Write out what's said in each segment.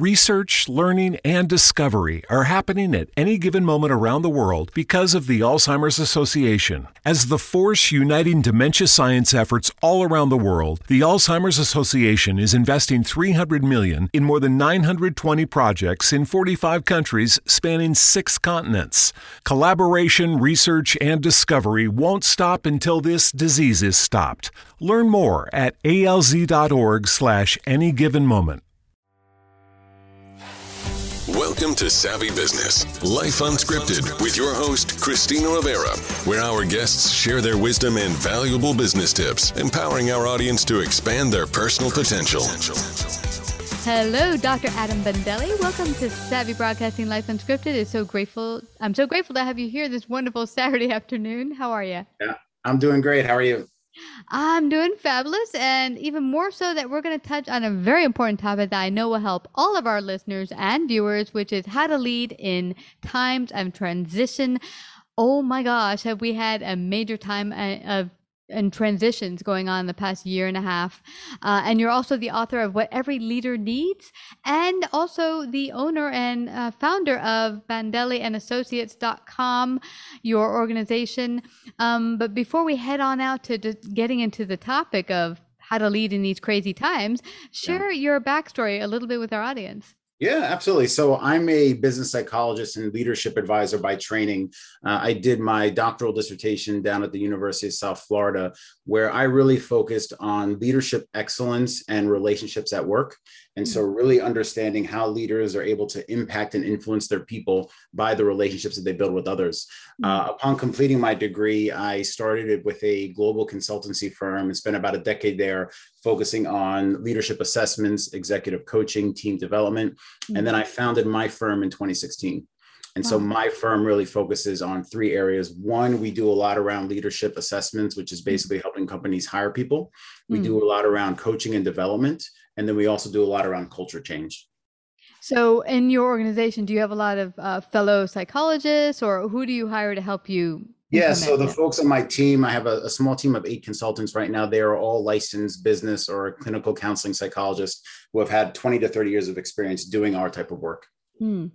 Research, learning, and discovery are happening at any given moment around the world because of the Alzheimer's Association. As the force uniting dementia science efforts all around the world, the Alzheimer's Association is investing 300 million in more than 920 projects in 45 countries spanning 6 continents. Collaboration, research, and discovery won't stop until this disease is stopped. Learn more at alz.org slash any given moment. Welcome to Savvy Business, Life Unscripted, with your host, Christina Rivera, where our guests share their wisdom and valuable business tips, empowering our audience to expand their personal potential. Hello, Dr. Adam Bandelli. Welcome to Savvy Broadcasting Life Unscripted. It's so grateful. I'm so grateful to have you here this wonderful Saturday afternoon. How are you? Yeah, I'm doing great. How are you? I'm doing fabulous, and even more so that we're going to touch on a very important topic that I know will help all of our listeners and viewers, which is how to lead in times of transition. Oh my gosh, have we had a major time uh, of and transitions going on in the past year and a half. Uh, and you're also the author of What Every Leader Needs, and also the owner and uh, founder of Bandelli and Associates.com, your organization. Um, but before we head on out to just getting into the topic of how to lead in these crazy times, share your backstory a little bit with our audience. Yeah, absolutely. So I'm a business psychologist and leadership advisor by training. Uh, I did my doctoral dissertation down at the University of South Florida, where I really focused on leadership excellence and relationships at work. And so, really understanding how leaders are able to impact and influence their people by the relationships that they build with others. Uh, upon completing my degree, I started it with a global consultancy firm and spent about a decade there focusing on leadership assessments, executive coaching, team development. And then I founded my firm in 2016. And so my firm really focuses on three areas. One, we do a lot around leadership assessments, which is basically helping companies hire people. We Mm. do a lot around coaching and development. And then we also do a lot around culture change. So, in your organization, do you have a lot of uh, fellow psychologists, or who do you hire to help you? Yeah, so the it? folks on my team, I have a, a small team of eight consultants right now. They are all licensed business or clinical counseling psychologists who have had 20 to 30 years of experience doing our type of work. Hmm.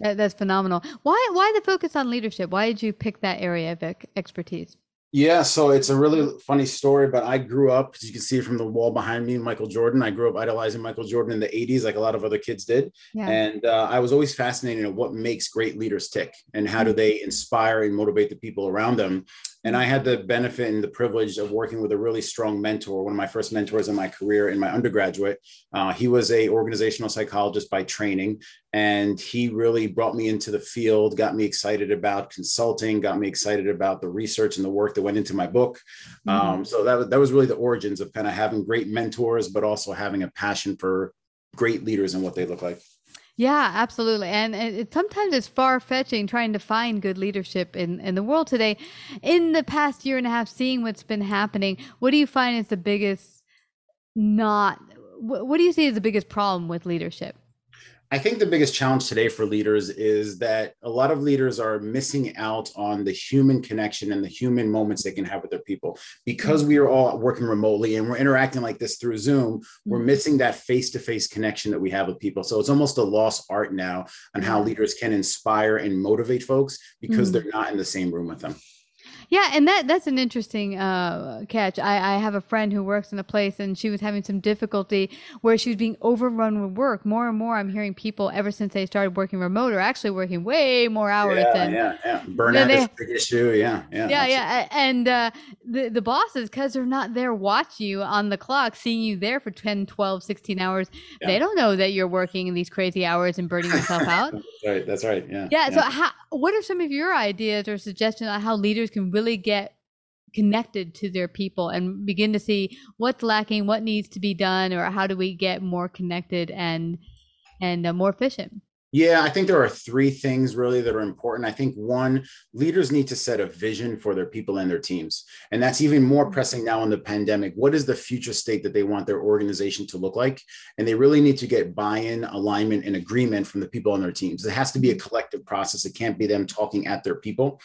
That, that's phenomenal. Why why the focus on leadership? Why did you pick that area of expertise? Yeah, so it's a really funny story, but I grew up, as you can see from the wall behind me, Michael Jordan. I grew up idolizing Michael Jordan in the 80s, like a lot of other kids did. Yeah. And uh, I was always fascinated in what makes great leaders tick and how do they inspire and motivate the people around them. And I had the benefit and the privilege of working with a really strong mentor. One of my first mentors in my career in my undergraduate, uh, he was a organizational psychologist by training, and he really brought me into the field, got me excited about consulting, got me excited about the research and the work that went into my book. Mm-hmm. Um, so that that was really the origins of kind of having great mentors, but also having a passion for great leaders and what they look like. Yeah, absolutely. And it, sometimes it's far fetching trying to find good leadership in, in the world today. In the past year and a half, seeing what's been happening, what do you find is the biggest not, what, what do you see as the biggest problem with leadership? I think the biggest challenge today for leaders is that a lot of leaders are missing out on the human connection and the human moments they can have with their people. Because we are all working remotely and we're interacting like this through Zoom, we're mm-hmm. missing that face to face connection that we have with people. So it's almost a lost art now on how leaders can inspire and motivate folks because mm-hmm. they're not in the same room with them. Yeah, and that that's an interesting uh, catch. I, I have a friend who works in a place, and she was having some difficulty where she was being overrun with work. More and more, I'm hearing people ever since they started working remote are actually working way more hours. Yeah, than, yeah, yeah. Burnout is a big issue. Yeah, yeah. Yeah, yeah. And uh, the the bosses, because they're not there watch you on the clock, seeing you there for 10, 12, 16 hours, yeah. they don't know that you're working in these crazy hours and burning yourself out. that's right. That's right. Yeah. Yeah. yeah. So, how, what are some of your ideas or suggestions on how leaders can really get connected to their people and begin to see what's lacking, what needs to be done, or how do we get more connected and and uh, more efficient? Yeah, I think there are three things really that are important. I think one, leaders need to set a vision for their people and their teams. And that's even more mm-hmm. pressing now in the pandemic. What is the future state that they want their organization to look like? And they really need to get buy in, alignment, and agreement from the people on their teams. It has to be a collective process. It can't be them talking at their people.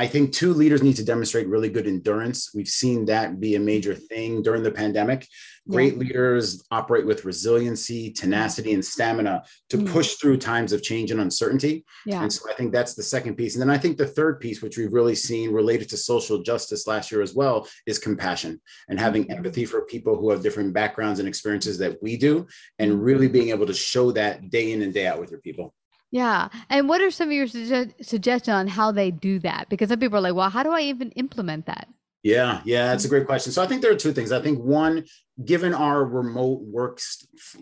I think two leaders need to demonstrate really good endurance. We've seen that be a major thing during the pandemic. Great yeah. leaders operate with resiliency, tenacity, and stamina to mm. push through times of change and uncertainty. Yeah. And so I think that's the second piece. And then I think the third piece, which we've really seen related to social justice last year as well, is compassion and having mm. empathy for people who have different backgrounds and experiences that we do, and mm. really being able to show that day in and day out with your people. Yeah. And what are some of your suge- suggestions on how they do that? Because some people are like, well, how do I even implement that? Yeah, yeah, that's a great question. So I think there are two things. I think one, given our remote work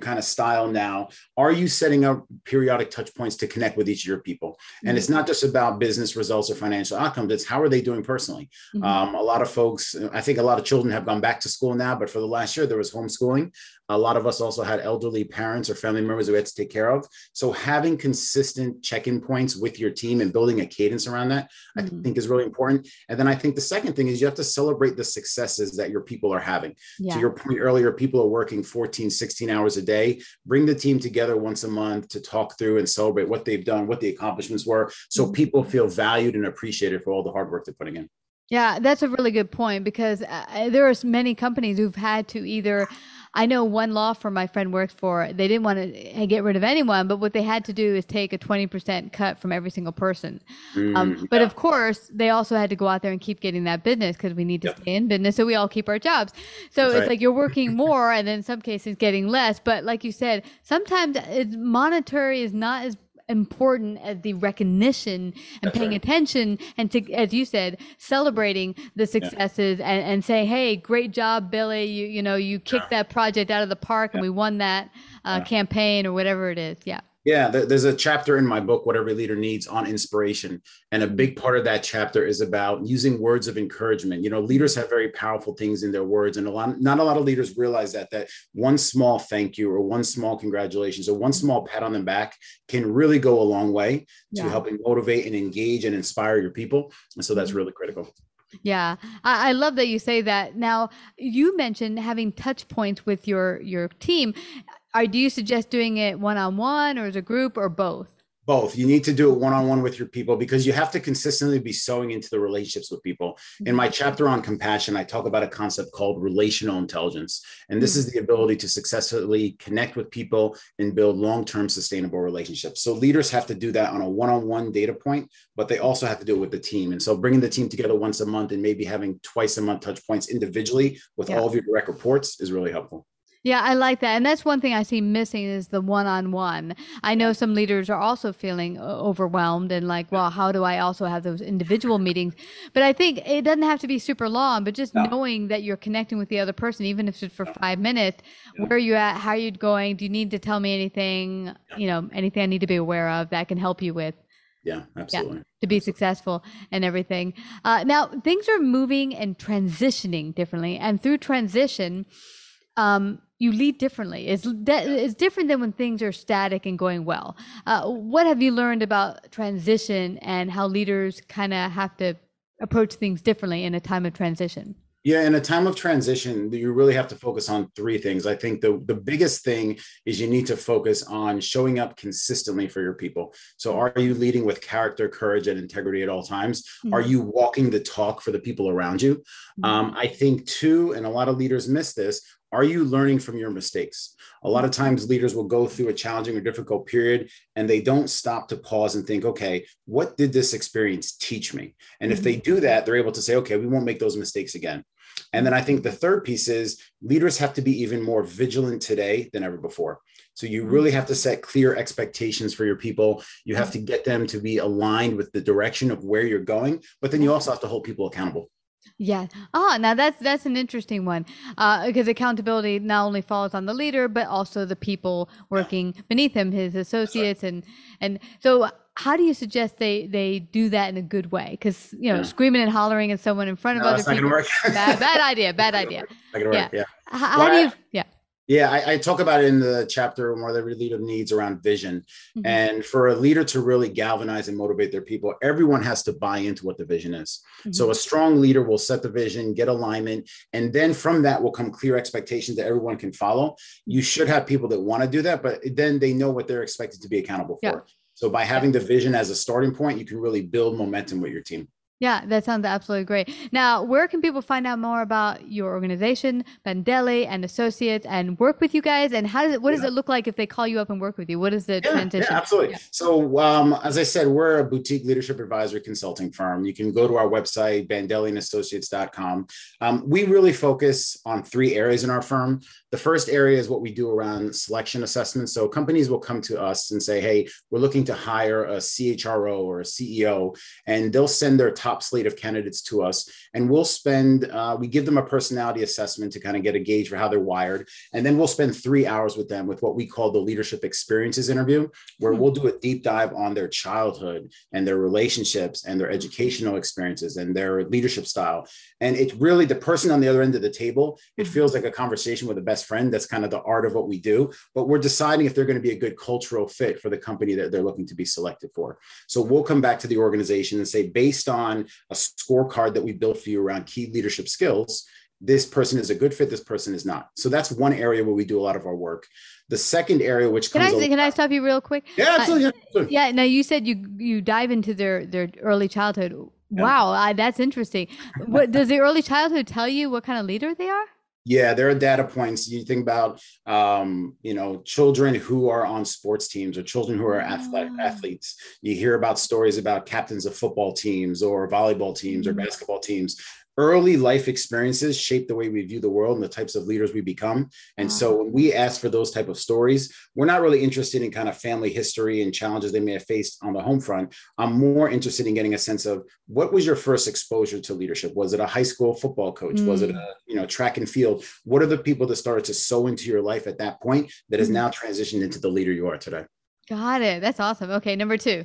kind of style now, are you setting up periodic touch points to connect with each of your people? And mm-hmm. it's not just about business results or financial outcomes, it's how are they doing personally? Mm-hmm. Um, a lot of folks, I think a lot of children have gone back to school now, but for the last year, there was homeschooling. A lot of us also had elderly parents or family members we had to take care of. So having consistent check-in points with your team and building a cadence around that, mm-hmm. I think is really important. And then I think the second thing is you have to celebrate the successes that your people are having. Yeah. To your point earlier, people are working 14, 16 hours a day. Bring the team together once a month to talk through and celebrate what they've done, what the accomplishments were, so mm-hmm. people feel valued and appreciated for all the hard work they're putting in. Yeah, that's a really good point because uh, there are many companies who've had to either I know one law firm my friend works for, they didn't want to get rid of anyone, but what they had to do is take a 20% cut from every single person. Mm, um, but of course, they also had to go out there and keep getting that business because we need to yep. stay in business so we all keep our jobs. So That's it's right. like you're working more and then in some cases getting less. But like you said, sometimes monetary is not as important as the recognition and That's paying right. attention and to as you said celebrating the successes yeah. and, and say hey great job billy you you know you kicked yeah. that project out of the park yeah. and we won that uh, campaign or whatever it is yeah yeah, there's a chapter in my book, What Every Leader Needs, on inspiration. And a big part of that chapter is about using words of encouragement. You know, leaders have very powerful things in their words, and a lot, not a lot of leaders realize that that one small thank you or one small congratulations or one small pat on the back can really go a long way to yeah. helping motivate and engage and inspire your people. And so that's mm-hmm. really critical. Yeah, I, I, love that you say that. Now, you mentioned having touch points with your your team. Are, do you suggest doing it one on one or as a group or both? Both. You need to do it one-on-one with your people because you have to consistently be sowing into the relationships with people. In my chapter on compassion i talk about a concept called relational intelligence and this is hmm. the ability to successfully connect with people and build long-term sustainable relationships. So leaders have to do that on a one-on-one data point but they also have to do it with the team. And so bringing the team together once a month and maybe having twice a month touch points individually with yeah. all of your direct reports is really helpful Yeah, I like that. And that's one thing I see missing is the one on one. I know some leaders are also feeling overwhelmed and like, well, how do I also have those individual meetings? But I think it doesn't have to be super long, but just no. knowing that you're connecting with the other person, even if it's for five minutes, yeah. where are you at? How are you going? Do you need to tell me anything? You know, anything I need to be aware of that can help you with? Yeah, absolutely. Yeah, to be successful and everything. Uh, now, things are moving and transitioning differently. And through transition, um, you lead differently. It's, it's different than when things are static and going well. Uh, what have you learned about transition and how leaders kind of have to approach things differently in a time of transition? Yeah, in a time of transition, you really have to focus on three things. I think the, the biggest thing is you need to focus on showing up consistently for your people. So, are you leading with character, courage, and integrity at all times? Mm-hmm. Are you walking the talk for the people around you? Mm-hmm. Um, I think, two, and a lot of leaders miss this, are you learning from your mistakes? A lot of times, leaders will go through a challenging or difficult period and they don't stop to pause and think, okay, what did this experience teach me? And mm-hmm. if they mm-hmm. do that, they're able to say, okay, we won't make those mistakes again. And then I think the third piece is leaders have to be even more vigilant today than ever before. So you really have to set clear expectations for your people. You have to get them to be aligned with the direction of where you're going, but then you also have to hold people accountable. Yeah. Ah, now that's that's an interesting one uh, because accountability not only falls on the leader but also the people working yeah. beneath him, his associates, right. and and so how do you suggest they they do that in a good way? Because you know, yeah. screaming and hollering at someone in front of no, other people, bad, bad idea, bad idea. Yeah. yeah. How, well, how do you? Yeah. Yeah, I, I, talk about it in the chapter more the leader needs around vision. Mm-hmm. And for a leader to really galvanize and motivate their people, everyone has to buy into what the vision is. Mm-hmm. So a strong leader will set the vision, get alignment, and then from that will come clear expectations that everyone can follow. You should have people that want to do that, but then they know what they're expected to be accountable for. Yeah. So by having the vision as a starting point, you can really build momentum with your team. Yeah, that sounds absolutely great. Now, where can people find out more about your organization, Bandelli and Associates, and work with you guys? And how does it? What does it look like if they call you up and work with you? What is the yeah, transition? Yeah, absolutely. Yeah. So, um, as I said, we're a boutique leadership advisory consulting firm. You can go to our website, bandelliandassociates.com. Um, we really focus on three areas in our firm. The first area is what we do around selection assessments. So companies will come to us and say, "Hey, we're looking to hire a CHRO or a CEO," and they'll send their top top slate of candidates to us, and we'll spend uh, we give them a personality assessment to kind of get a gauge for how they're wired, and then we'll spend three hours with them with what we call the leadership experiences interview, where we'll do a deep dive on their childhood and their relationships and their educational experiences and their leadership style. And it's really the person on the other end of the table. It mm-hmm. feels like a conversation with a best friend. That's kind of the art of what we do. But we're deciding if they're going to be a good cultural fit for the company that they're looking to be selected for. So we'll come back to the organization and say, based on a scorecard that we built for you around key leadership skills this person is a good fit this person is not. So that's one area where we do a lot of our work. The second area which can I, can I stop you real quick? Yeah absolutely, uh, absolutely. yeah now you said you you dive into their their early childhood. Yeah. wow I, that's interesting. What does the early childhood tell you what kind of leader they are yeah, there are data points. You think about, um, you know, children who are on sports teams or children who are athletic, ah. athletes. You hear about stories about captains of football teams or volleyball teams mm-hmm. or basketball teams early life experiences shape the way we view the world and the types of leaders we become and wow. so when we ask for those type of stories we're not really interested in kind of family history and challenges they may have faced on the home front i'm more interested in getting a sense of what was your first exposure to leadership was it a high school football coach mm. was it mm. a you know track and field what are the people that started to sow into your life at that point that has mm. now transitioned into the leader you are today got it that's awesome okay number two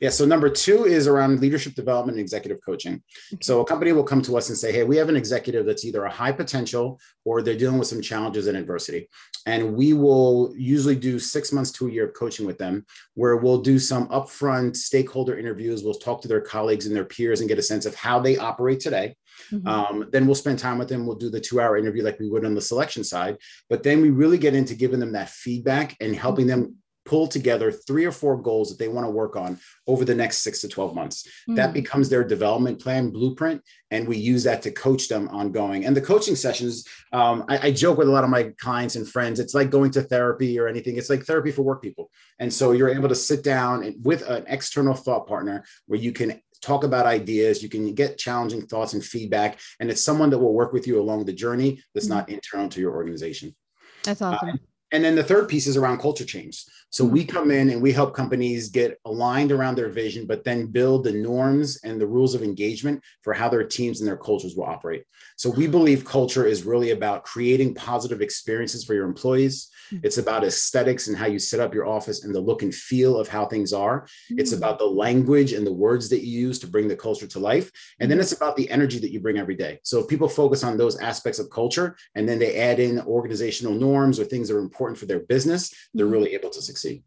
yeah. So number two is around leadership development and executive coaching. So a company will come to us and say, Hey, we have an executive that's either a high potential or they're dealing with some challenges and adversity. And we will usually do six months to a year of coaching with them, where we'll do some upfront stakeholder interviews. We'll talk to their colleagues and their peers and get a sense of how they operate today. Mm-hmm. Um, then we'll spend time with them. We'll do the two hour interview like we would on the selection side. But then we really get into giving them that feedback and helping them pull together three or four goals that they want to work on over the next six to 12 months. Mm. That becomes their development plan blueprint. And we use that to coach them ongoing. And the coaching sessions, um, I, I, joke with a lot of my clients and friends, it's like going to therapy or anything. It's like therapy for work people. And so you're able to sit down and, with an external thought partner where you can talk about ideas, you can get challenging thoughts and feedback. And it's someone that will work with you along the journey that's mm. not internal to your organization. That's awesome. Uh, and then the third piece is around culture change. So we mm-hmm. come in and we help companies get aligned around their vision, but then build the norms and the rules of engagement for how their teams and their cultures will operate. So we believe culture is really about creating positive experiences for your employees. Mm-hmm. It's about aesthetics and how you set up your office and the look and feel of how things are. Mm-hmm. It's about the language and the words that you use to bring the culture to life. And then mm-hmm. it's about the energy that you bring every day. So if people focus on those aspects of culture and then they add in organizational norms or things that are important for their business, they're mm-hmm. really able to succeed.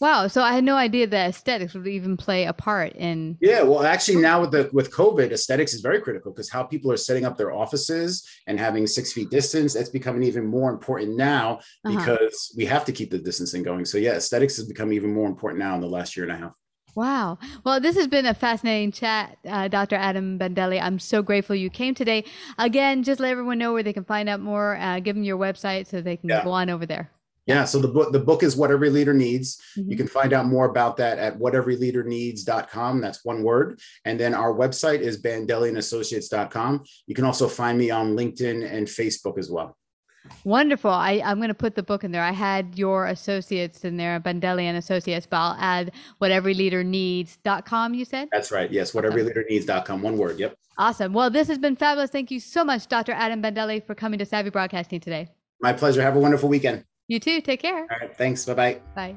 Wow. So I had no idea that aesthetics would even play a part in. Yeah. Well, actually, now with the with COVID, aesthetics is very critical because how people are setting up their offices and having six feet distance, that's becoming even more important now uh-huh. because we have to keep the distancing going. So yeah, aesthetics has become even more important now in the last year and a half. Wow. Well, this has been a fascinating chat, uh, Dr. Adam Bandelli. I'm so grateful you came today. Again, just let everyone know where they can find out more. Uh, give them your website so they can yeah. go on over there. Yeah, so the book the book is What Every Leader Needs. Mm-hmm. You can find out more about that at whateveryleaderneeds.com. That's one word. And then our website is bandelliandassociates.com. You can also find me on LinkedIn and Facebook as well. Wonderful. I, I'm going to put the book in there. I had your associates in there, Bandelli and Associates, but I'll add whateveryleaderneeds.com, you said? That's right. Yes, whateveryleaderneeds.com. One word. Yep. Awesome. Well, this has been fabulous. Thank you so much, Dr. Adam Bandelli, for coming to Savvy Broadcasting today. My pleasure. Have a wonderful weekend. You too. Take care. All right. Thanks. Bye-bye. Bye.